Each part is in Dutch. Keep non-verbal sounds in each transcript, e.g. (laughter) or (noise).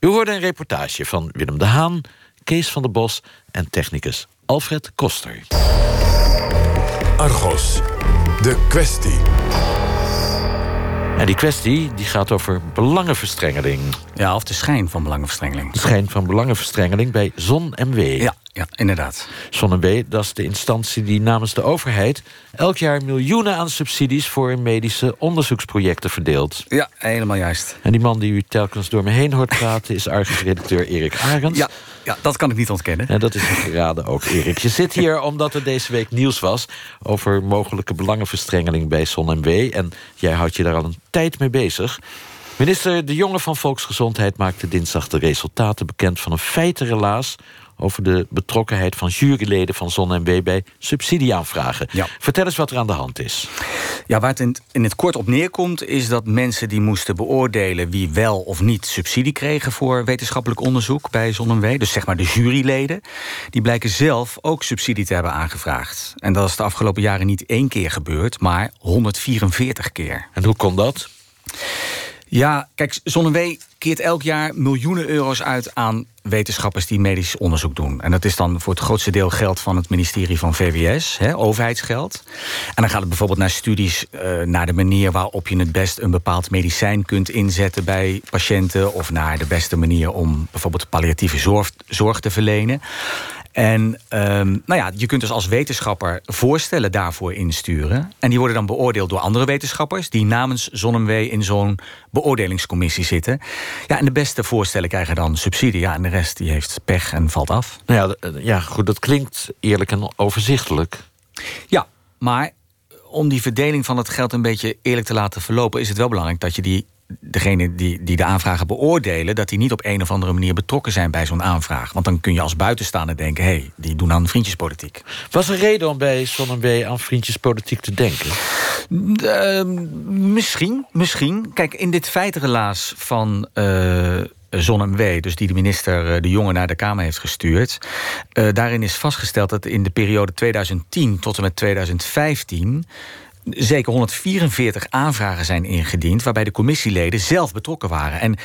U hoorde een reportage van Willem de Haan, Kees van der Bos en technicus Alfred Koster. Argos, de kwestie. En die kwestie die gaat over belangenverstrengeling. Ja, of de schijn van belangenverstrengeling. De schijn van belangenverstrengeling bij ZonMW. Ja, ja inderdaad. ZonMW, dat is de instantie die namens de overheid... elk jaar miljoenen aan subsidies voor medische onderzoeksprojecten verdeelt. Ja, helemaal juist. En die man die u telkens door me heen hoort praten... is (laughs) Argus-redacteur Erik Arends. Ja, ja, dat kan ik niet ontkennen. En dat is een geraden ook, Erik. Je zit hier (laughs) omdat er deze week nieuws was... over mogelijke belangenverstrengeling bij ZonMW. En jij houdt je daar al een tijd mee bezig. Minister De Jonge van Volksgezondheid maakte dinsdag de resultaten bekend... van een feitenrelaas over de betrokkenheid van juryleden van ZonMW bij subsidieaanvragen. Ja. Vertel eens wat er aan de hand is. Ja, waar het in, in het kort op neerkomt, is dat mensen die moesten beoordelen wie wel of niet subsidie kregen voor wetenschappelijk onderzoek bij ZonMW, dus zeg maar de juryleden, die blijken zelf ook subsidie te hebben aangevraagd. En dat is de afgelopen jaren niet één keer gebeurd, maar 144 keer. En hoe kon dat? Ja, kijk, ZonMW keert elk jaar miljoenen euro's uit aan wetenschappers die medisch onderzoek doen. En dat is dan voor het grootste deel geld van het ministerie van VWS, overheidsgeld. En dan gaat het bijvoorbeeld naar studies uh, naar de manier waarop je het best een bepaald medicijn kunt inzetten bij patiënten, of naar de beste manier om bijvoorbeeld palliatieve zorg, zorg te verlenen. En um, nou ja, je kunt dus als wetenschapper voorstellen daarvoor insturen. En die worden dan beoordeeld door andere wetenschappers... die namens ZonMW in zo'n beoordelingscommissie zitten. Ja, en de beste voorstellen krijgen dan subsidie. Ja, en de rest die heeft pech en valt af. Nou ja, ja goed, dat klinkt eerlijk en overzichtelijk. Ja, maar om die verdeling van het geld een beetje eerlijk te laten verlopen... is het wel belangrijk dat je die degene die, die de aanvragen beoordelen... dat die niet op een of andere manier betrokken zijn bij zo'n aanvraag. Want dan kun je als buitenstaander denken... hé, hey, die doen aan vriendjespolitiek. Was er reden om bij ZonMW aan vriendjespolitiek te denken? Uh, misschien, misschien. Kijk, in dit feitenrelaas van... Uh, ZonMW, dus die de minister eh, De Jonge naar de Kamer heeft gestuurd. Uh, daarin is vastgesteld dat in de periode 2010 tot en met 2015 zeker 144 aanvragen zijn ingediend... waarbij de commissieleden zelf betrokken waren. En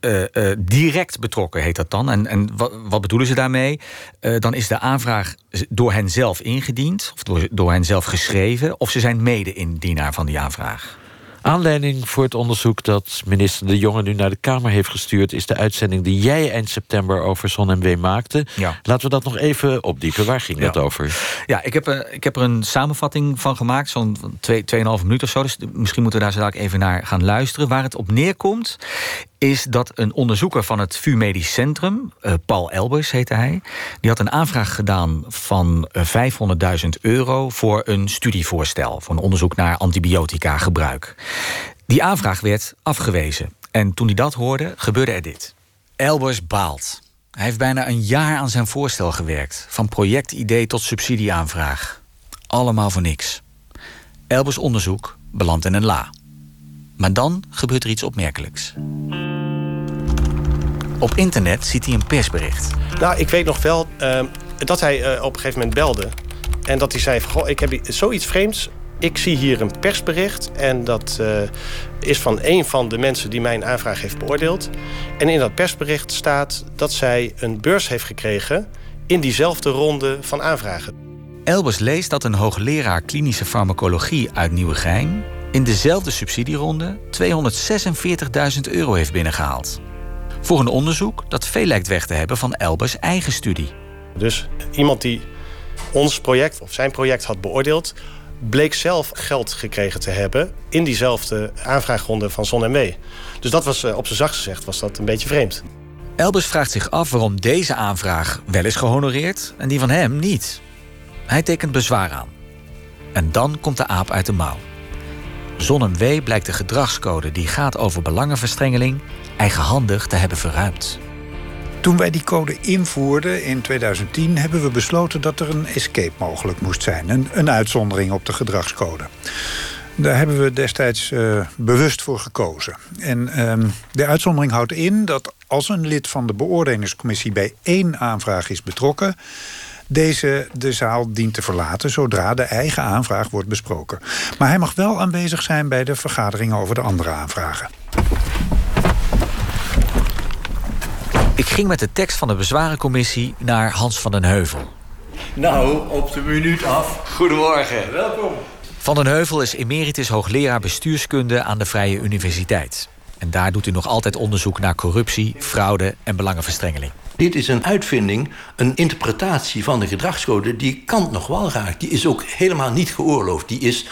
uh, uh, direct betrokken heet dat dan. En, en wat, bedoelen ze daarmee? Uh, dan is de aanvraag door hen zelf ingediend... of door, door hen zelf geschreven... of ze zijn mede-indienaar van die aanvraag. Aanleiding voor het onderzoek dat minister De Jonge nu naar de Kamer heeft gestuurd... is de uitzending die jij eind september over ZonMW maakte. Ja. Laten we dat nog even opdiepen. Waar ging Ja. dat over? Ja, ik heb, eh, ik heb er een samenvatting van gemaakt, zo'n 2,5 minuten of zo. Dus misschien moeten we daar zo dadelijk even naar gaan luisteren. Waar het op neerkomt, is dat een onderzoeker van het VU Medisch Centrum, eh, Paul Elbers heette hij, die had een aanvraag gedaan van eh, 500.000 euro voor een studievoorstel, voor een onderzoek naar antibiotica gebruik. Die aanvraag werd afgewezen. En toen hij dat hoorde, gebeurde er dit. Elbers baalt. Hij heeft bijna een jaar aan zijn voorstel gewerkt. Van projectidee tot subsidieaanvraag. Allemaal voor niks. Elbers onderzoek belandt in een la. Maar dan gebeurt er iets opmerkelijks. Op internet ziet hij een persbericht. Nou, ik weet nog wel uh, dat hij uh, op een gegeven moment belde. En dat hij zei: Goh, ik heb zoiets vreemds. Ik zie hier een persbericht. En dat uh, is van een van de mensen die mijn aanvraag heeft beoordeeld. En in dat persbericht staat dat zij een beurs heeft gekregen. in diezelfde ronde van aanvragen. Elbers leest dat een hoogleraar klinische farmacologie uit Nieuwegein. in dezelfde subsidieronde 246.000 euro heeft binnengehaald. Voor een onderzoek dat veel lijkt weg te hebben van Elbers eigen studie. Dus iemand die ons project of zijn project had beoordeeld, bleek zelf geld gekregen te hebben in diezelfde aanvraagronde van ZonMW. Dus dat was op zijn zacht gezegd was dat een beetje vreemd. Elbers vraagt zich af waarom deze aanvraag wel is gehonoreerd en die van hem niet. Hij tekent bezwaar aan. En dan komt de aap uit de mouw. ZonMW blijkt de gedragscode die gaat over belangenverstrengeling eigenhandig te hebben verruimd. Toen wij die code invoerden in 2010 hebben we besloten dat er een escape mogelijk moest zijn. Een, een uitzondering op de gedragscode. Daar hebben we destijds uh, bewust voor gekozen. En um, de uitzondering houdt in dat als een lid van de beoordelingscommissie bij één aanvraag is betrokken, deze de zaal dient te verlaten zodra de eigen aanvraag wordt besproken. Maar hij mag wel aanwezig zijn bij de vergaderingen over de andere aanvragen. Ik ging met de tekst van de bezwarencommissie naar Hans van den Heuvel. Nou, op de minuut af. Goedemorgen. Welkom. Van den Heuvel is emeritus hoogleraar bestuurskunde aan de Vrije Universiteit. En daar doet u nog altijd onderzoek naar corruptie, fraude en belangenverstrengeling. Dit is een uitvinding, een interpretatie van de gedragscode... die Kant nog wel raakt. Die is ook helemaal niet geoorloofd. Die is,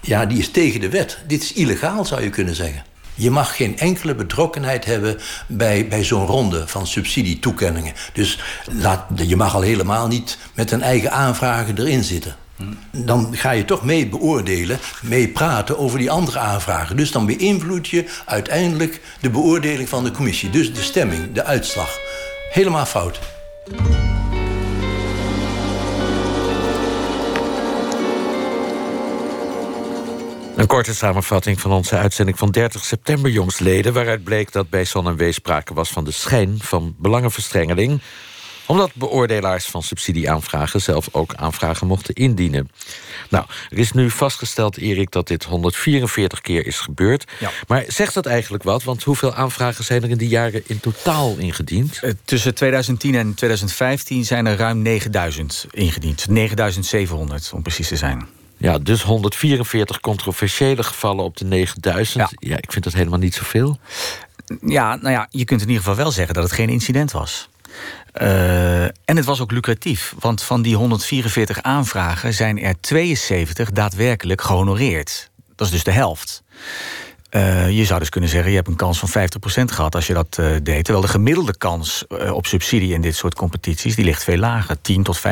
ja, die is tegen de wet. Dit is illegaal, zou je kunnen zeggen. Je mag geen enkele betrokkenheid hebben bij, bij zo'n ronde van subsidietoekenningen. Dus laat, je mag al helemaal niet met een eigen aanvragen erin zitten. Dan ga je toch mee beoordelen, mee praten over die andere aanvragen. Dus dan beïnvloed je uiteindelijk de beoordeling van de commissie. Dus de stemming, de uitslag. Helemaal fout. Een korte samenvatting van onze uitzending van 30 september jongstleden... waaruit bleek dat bij Son en Wees sprake was van de schijn van belangenverstrengeling omdat beoordelaars van subsidieaanvragen zelf ook aanvragen mochten indienen. Nou, er is nu vastgesteld, Erik, dat dit 144 keer is gebeurd. Ja. Maar zegt dat eigenlijk wat? Want hoeveel aanvragen zijn er in die jaren in totaal ingediend? Eh, Tussen 2010 en 2015 zijn er ruim 9000 ingediend. 9700 om precies te zijn. Ja, dus 144 controversiële gevallen op de 9000. Ja. Ja, ik vind dat helemaal niet zoveel. Ja, nou ja, je kunt in ieder geval wel zeggen dat het geen incident was. Eh, en het was ook lucratief, want van die 144 aanvragen zijn er 72 daadwerkelijk gehonoreerd. Dat is dus de helft. Eh, je zou dus kunnen zeggen, je hebt een kans van 50% gehad als je dat eh, deed. Terwijl de gemiddelde kans op subsidie in dit soort competities... die ligt veel lager, 10 tot 15%.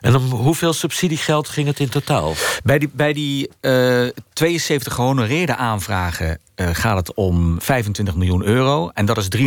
En om hoeveel subsidiegeld ging het in totaal? Bij die, bij die eh, 72 gehonoreerde aanvragen eh, gaat het om 25 miljoen euro. En dat is 3,5%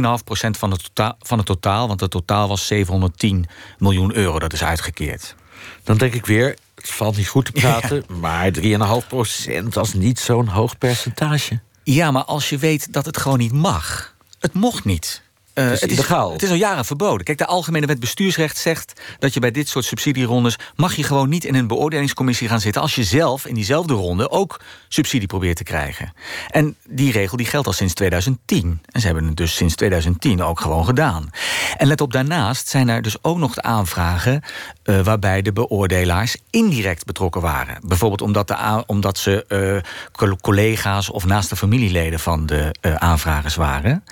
van het, totaal, van het totaal, want het totaal was 710 miljoen euro. Dat is uitgekeerd. Dan denk ik weer, het valt niet goed te (laughs) praten... maar 3,5 procent, dat is niet zo'n hoog percentage. Ja, maar als je weet dat het gewoon niet mag. Het mocht niet. Eh, Het is illegaal. Het is al jaren verboden. Kijk, de Algemene Wet Bestuursrecht zegt dat je bij dit soort subsidierondes... mag je gewoon niet in een beoordelingscommissie gaan zitten... als je zelf in diezelfde ronde ook subsidie probeert te krijgen. En die regel die geldt al sinds 2010. En ze hebben het dus sinds 2010 ook gewoon gedaan. En let op, daarnaast zijn er dus ook nog de aanvragen... eh, waarbij de beoordelaars indirect betrokken waren. Bijvoorbeeld omdat, de omdat ze eh, col- collega's of naaste familieleden van de aanvragers waren...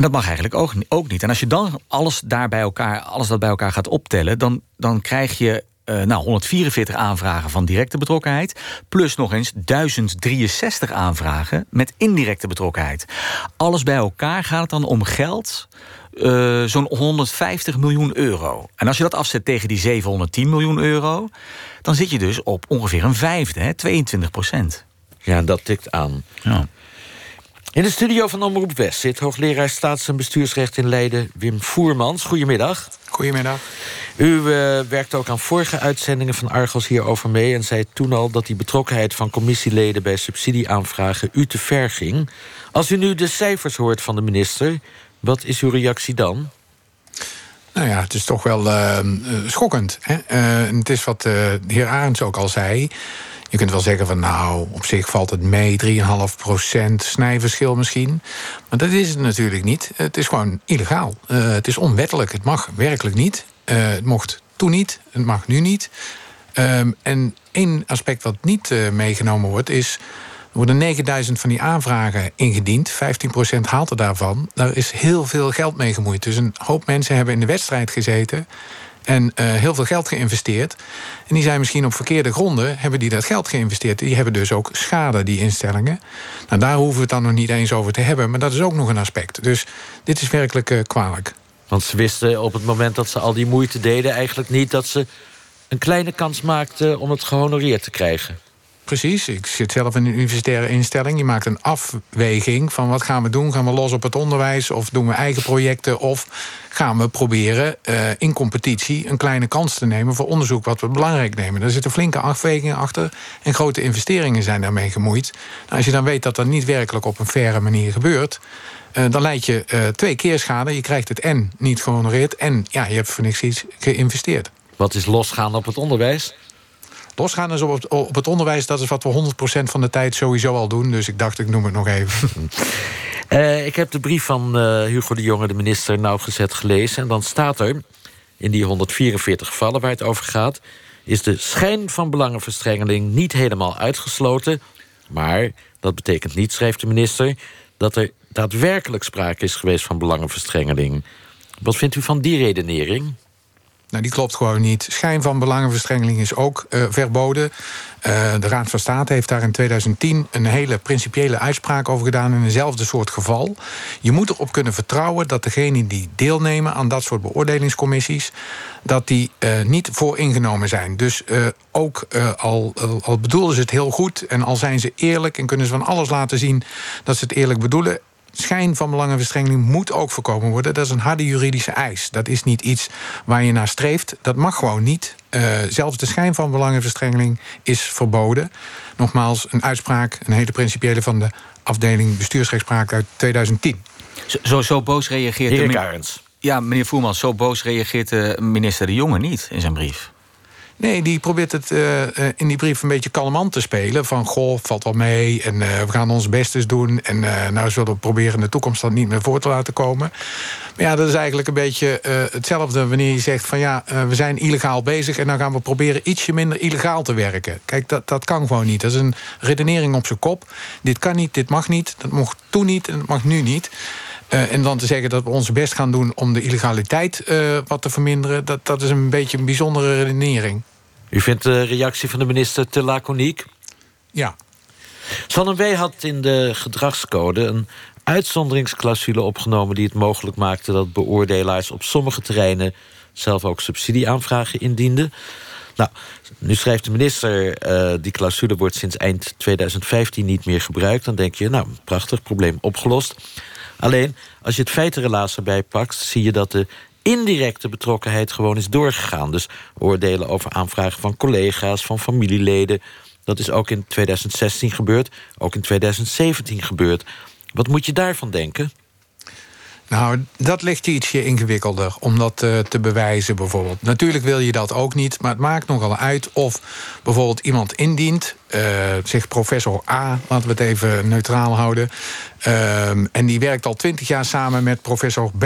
En dat mag eigenlijk ook, ook niet. En als je dan alles, daar bij elkaar, alles dat bij elkaar gaat optellen... dan, dan krijg je eh, nou, 144 aanvragen van directe betrokkenheid... plus nog eens 1063 aanvragen met indirecte betrokkenheid. Alles bij elkaar gaat het dan om geld... eh, zo'n 150 miljoen euro. En als je dat afzet tegen die 710 miljoen euro... dan zit je dus op ongeveer een vijfde, hè, 22 procent. Ja, dat tikt aan. Ja. In de studio van Omroep West zit hoogleraar staats- en bestuursrecht in Leiden... Wim Voermans. Goedemiddag. Goedemiddag. U eh, werkte ook aan vorige uitzendingen van Argos hierover mee... en zei toen al dat die betrokkenheid van commissieleden... bij subsidieaanvragen u te ver ging. Als u nu de cijfers hoort van de minister... wat is uw reactie dan? Nou ja, het is toch wel eh, eh, schokkend. Hè? Eh, het is wat de heer Arends ook al zei. Je kunt wel zeggen van nou, op zich valt het mee, 3,5% snijverschil misschien. Maar dat is het natuurlijk niet. Het is gewoon illegaal. Eh, het is onwettelijk. Het mag werkelijk niet. Eh, het mocht toen niet. Het mag nu niet. Ehm, en één aspect wat niet eh, meegenomen wordt is... Er worden 9000 van die aanvragen ingediend. 15% haalt er daarvan. Daar is heel veel geld mee gemoeid. Dus een hoop mensen hebben in de wedstrijd gezeten... en eh, heel veel geld geïnvesteerd. En die zijn misschien op verkeerde gronden... hebben die dat geld geïnvesteerd. Die hebben dus ook schade, die instellingen. Nou, daar hoeven we het dan nog niet eens over te hebben. Maar dat is ook nog een aspect. Dus dit is werkelijk eh, kwalijk. Want ze wisten op het moment dat ze al die moeite deden... eigenlijk niet dat ze een kleine kans maakten om het gehonoreerd te krijgen. Precies, ik zit zelf in een universitaire instelling. Je maakt een afweging van wat gaan we doen? Gaan we los op het onderwijs of doen we eigen projecten? Of gaan we proberen eh, in competitie een kleine kans te nemen... voor onderzoek wat we belangrijk nemen? Daar zitten flinke afwegingen achter en grote investeringen zijn daarmee gemoeid. Nou, als je dan weet dat dat niet werkelijk op een faire manier gebeurt... eh, dan leid je eh, twee keer schade. Je krijgt het en niet gehonoreerd... en ja, je hebt voor niks iets geïnvesteerd. Wat is losgaan op het onderwijs? Losgaan is op het, op het onderwijs, dat is wat we 100% van de tijd sowieso al doen. Dus ik dacht, ik noem het nog even. Uh, (laughs) ik heb de brief van uh, Hugo de Jonge, de minister, nauwgezet gelezen. En dan staat er, in die 144 gevallen waar het over gaat... is de schijn van belangenverstrengeling niet helemaal uitgesloten... maar dat betekent niet, schrijft de minister... dat er daadwerkelijk sprake is geweest van belangenverstrengeling. Wat vindt u van die redenering? Nou, die klopt gewoon niet. Schijn van belangenverstrengeling is ook uh, verboden. Uh, de Raad van State heeft daar in 2010 een hele principiële uitspraak over gedaan in eenzelfde soort geval. Je moet erop kunnen vertrouwen dat degenen die deelnemen aan dat soort beoordelingscommissies, dat die uh, niet vooringenomen zijn. Dus ook al, al bedoelen ze het heel goed en al zijn ze eerlijk en kunnen ze van alles laten zien dat ze het eerlijk bedoelen, schijn van belangenverstrengeling moet ook voorkomen worden. Dat is een harde juridische eis. Dat is niet iets waar je naar streeft. Dat mag gewoon niet. Uh, zelfs de schijn van belangenverstrengeling is verboden. Nogmaals, een uitspraak, een hele principiële van de afdeling bestuursrechtspraak uit 2010. Zo, zo, zo boos reageert... Erik Arends. Ja, meneer Voerman, zo boos reageert de minister De Jonge niet in zijn brief. Nee, die probeert het uh, in die brief een beetje kalmant te spelen. Van, goh, valt wel mee en uh, we gaan ons best doen... en uh, nou zullen we proberen in de toekomst dat niet meer voor te laten komen. Maar ja, dat is eigenlijk een beetje hetzelfde wanneer je zegt... van ja, we zijn illegaal bezig... en dan gaan we proberen ietsje minder illegaal te werken. Kijk, dat, dat kan gewoon niet. Dat is een redenering op zijn kop. Dit kan niet, dit mag niet, dat mocht toen niet en dat mag nu niet... En dan te zeggen dat we ons best gaan doen om de illegaliteit wat te verminderen... Dat, dat is een beetje een bijzondere redenering. U vindt de reactie van de minister te laconiek? Ja. Sanne had in de gedragscode een uitzonderingsclausule opgenomen... die het mogelijk maakte dat beoordelaars op sommige terreinen... zelf ook subsidieaanvragen indienden. Nou, nu schrijft de minister... Uh, die clausule wordt sinds eind 2015 niet meer gebruikt. Dan denk je, nou, prachtig, probleem opgelost. Alleen, als je het feitenrelaas erbij pakt... zie je dat de indirecte betrokkenheid gewoon is doorgegaan. Dus oordelen over aanvragen van collega's, van familieleden. Dat is ook in 2016 gebeurd, ook in 2017 gebeurd. Wat moet je daarvan denken? Nou, dat ligt ietsje ingewikkelder om dat uh, te bewijzen bijvoorbeeld. Natuurlijk wil je dat ook niet, maar het maakt nogal uit of bijvoorbeeld iemand indient, uh, zegt professor A, laten we het even neutraal houden, uh, en die werkt al twintig jaar samen met professor B.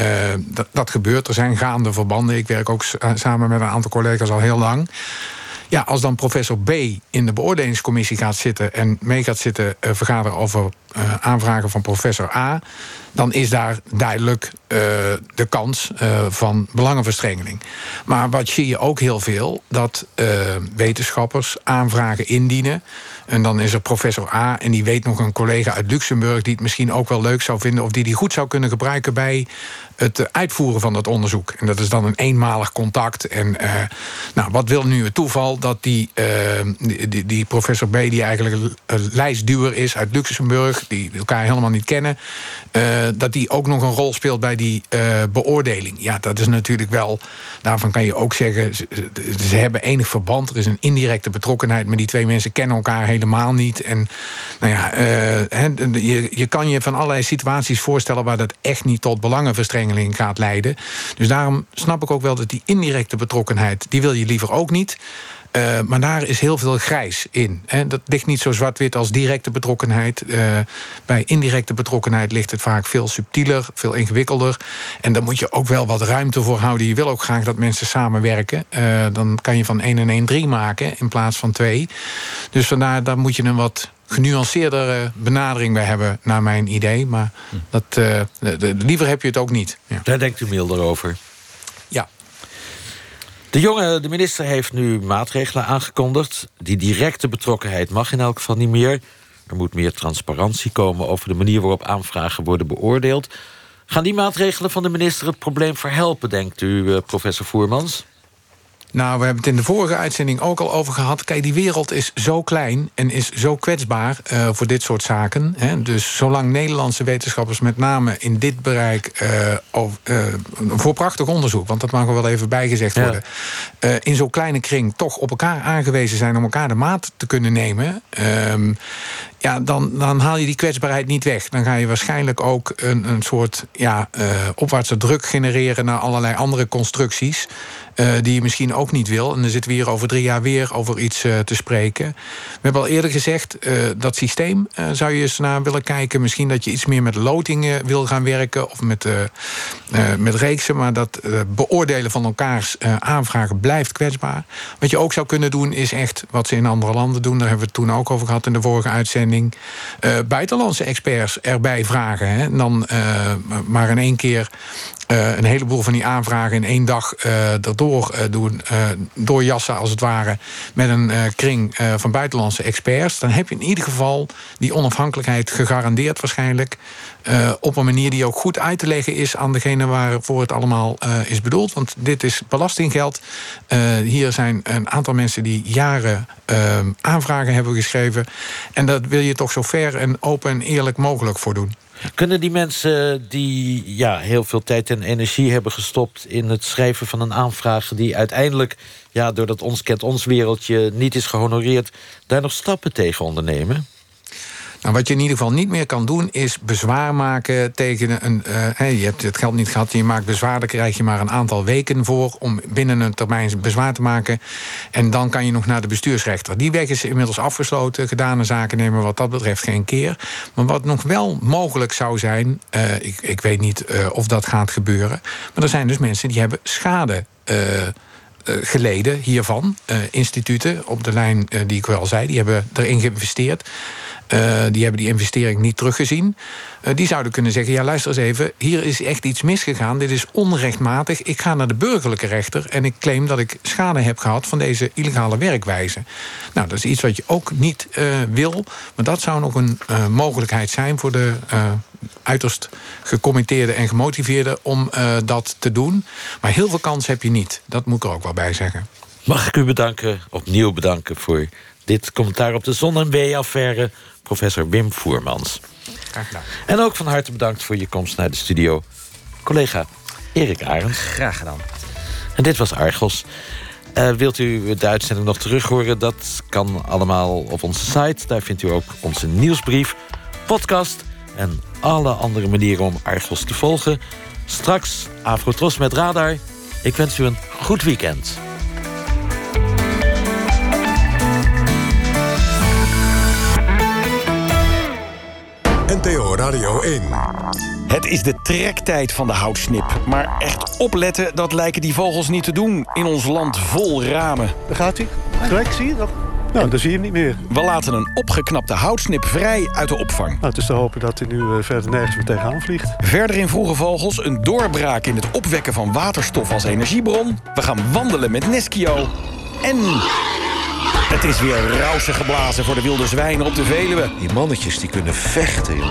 Uh, dat, dat gebeurt. Er zijn gaande verbanden. Ik werk ook samen met een aantal collega's al heel lang. Ja, als dan professor B in de beoordelingscommissie gaat zitten... en mee gaat zitten uh, vergaderen over aanvragen van professor A... dan is daar duidelijk de kans van belangenverstrengeling. Maar wat zie je ook heel veel... dat wetenschappers aanvragen indienen... En dan is er professor A en die weet nog een collega uit Luxemburg... die het misschien ook wel leuk zou vinden... of die die goed zou kunnen gebruiken bij het uitvoeren van dat onderzoek. En dat is dan een eenmalig contact. En uh, nou, wat wil nu het toeval dat die, uh, die, die, professor B... die eigenlijk een lijstduwer is uit Luxemburg... die elkaar helemaal niet kennen... Dat die ook nog een rol speelt bij die beoordeling. Ja, dat is natuurlijk wel... daarvan kan je ook zeggen... Ze, ze, hebben enig verband, er is een indirecte betrokkenheid... maar die twee mensen kennen elkaar helemaal niet. En nou ja, je, je kan je van allerlei situaties voorstellen... waar dat echt niet tot belangenverstrengeling gaat leiden. Dus daarom snap ik ook wel dat die indirecte betrokkenheid... die wil je liever ook niet. Uh, maar daar is heel veel grijs in. Hè. Dat ligt niet zo zwart-wit als directe betrokkenheid. Uh, bij indirecte betrokkenheid ligt het vaak veel subtieler, veel ingewikkelder. En daar moet je ook wel wat ruimte voor houden. Je wil ook graag dat mensen samenwerken. Uh, dan kan je van 1 en 1 3 maken in plaats van 2. Dus vandaar, daar moet je een wat genuanceerdere benadering bij hebben, naar mijn idee. Maar dat, de, de, liever heb je het ook niet. Ja. Daar denkt u milder over. Ja. De jonge de minister heeft nu maatregelen aangekondigd. Die directe betrokkenheid mag in elk geval niet meer. Er moet meer transparantie komen over de manier waarop aanvragen worden beoordeeld. Gaan die maatregelen van de minister het probleem verhelpen, denkt u, eh, professor Voermans? Nou, we hebben het in de vorige uitzending ook al over gehad. Kijk, die wereld is zo klein en is zo kwetsbaar uh, voor dit soort zaken. Hè. Dus zolang Nederlandse wetenschappers met name in dit bereik... Uh, uh, voor prachtig onderzoek, want dat mag er wel even bijgezegd ja. worden... in zo'n kleine kring toch op elkaar aangewezen zijn... om elkaar de maat te kunnen nemen... Ja, dan, dan haal je die kwetsbaarheid niet weg. Dan ga je waarschijnlijk ook een, een soort ja, uh, opwaartse druk genereren naar allerlei andere constructies. Uh, die je misschien ook niet wil. En dan zitten we hier over drie jaar weer over iets uh, te spreken. We hebben al eerder gezegd, dat systeem zou je eens naar willen kijken. Misschien dat je iets meer met lotingen wil gaan werken of met, met reeksen. Maar dat beoordelen van elkaars aanvragen blijft kwetsbaar. Wat je ook zou kunnen doen is echt wat ze in andere landen doen. Daar hebben we het toen ook over gehad in de vorige uitzending. Buitenlandse experts erbij vragen. Hè? En dan maar in één keer uh, een heleboel van die aanvragen in één dag erdoor doen, doorjassen als het ware, met een kring van buitenlandse experts, dan heb je in ieder geval die onafhankelijkheid gegarandeerd waarschijnlijk. Op een manier die ook goed uit te leggen is aan degene waarvoor het allemaal is bedoeld. Want dit is belastinggeld. hier zijn een aantal mensen die jaren aanvragen hebben geschreven. En dat wil je toch zo ver en open en eerlijk mogelijk voor doen. Kunnen die mensen die ja, heel veel tijd en energie hebben gestopt... in het schrijven van een aanvraag... die uiteindelijk ja, door dat ons kent ons wereldje niet is gehonoreerd... daar nog stappen tegen ondernemen? Wat je in ieder geval niet meer kan doen, is bezwaar maken tegen een. Uh, je hebt het geld niet gehad, je maakt bezwaar, daar krijg je maar een aantal weken voor om binnen een termijn bezwaar te maken. En dan kan je nog naar de bestuursrechter. Die weg is inmiddels afgesloten. Gedane zaken nemen wat dat betreft geen keer. Maar wat nog wel mogelijk zou zijn, uh, ik, ik weet niet uh, of dat gaat gebeuren. Maar er zijn dus mensen die hebben schade. geleden hiervan. instituten op de lijn die ik wel zei, die hebben erin geïnvesteerd. Uh, die hebben die investering niet teruggezien. Uh, die zouden kunnen zeggen: ja, luister eens even, hier is echt iets misgegaan. Dit is onrechtmatig. Ik ga naar de burgerlijke rechter en ik claim dat ik schade heb gehad van deze illegale werkwijze. Nou, dat is iets wat je ook niet uh, wil. Maar dat zou nog een mogelijkheid zijn voor de uiterst gecommitteerde en gemotiveerde om dat te doen. Maar heel veel kans heb je niet. Dat moet ik er ook wel bij zeggen. Mag ik u bedanken, opnieuw bedanken voor dit commentaar op de zon- en wee-affaire professor Wim Voermans. Graag gedaan. En ook van harte bedankt voor je komst naar de studio. Collega Erik Arends. Graag gedaan. En dit was Argos. Uh, wilt u de uitzending nog terug horen? Dat kan allemaal op onze site. Daar vindt u ook onze nieuwsbrief, podcast... en alle andere manieren om Argos te volgen. Straks Afrotros met Radar. Ik wens u een goed weekend. Radio 1. Het is de trektijd van de houtsnip. Maar echt opletten, dat lijken die vogels niet te doen... in ons land vol ramen. Daar gaat hij. Trek, zie je dat? Nou, dan zie je hem niet meer. We laten een opgeknapte houtsnip vrij uit de opvang. Nou, het is te hopen dat hij nu uh, verder nergens meer tegenaan vliegt. Verder in Vroege Vogels een doorbraak in het opwekken van waterstof als energiebron. We gaan wandelen met Neskio. En het is weer rauwse geblazen voor de wilde zwijnen op de Veluwe. Die mannetjes die kunnen vechten, joh.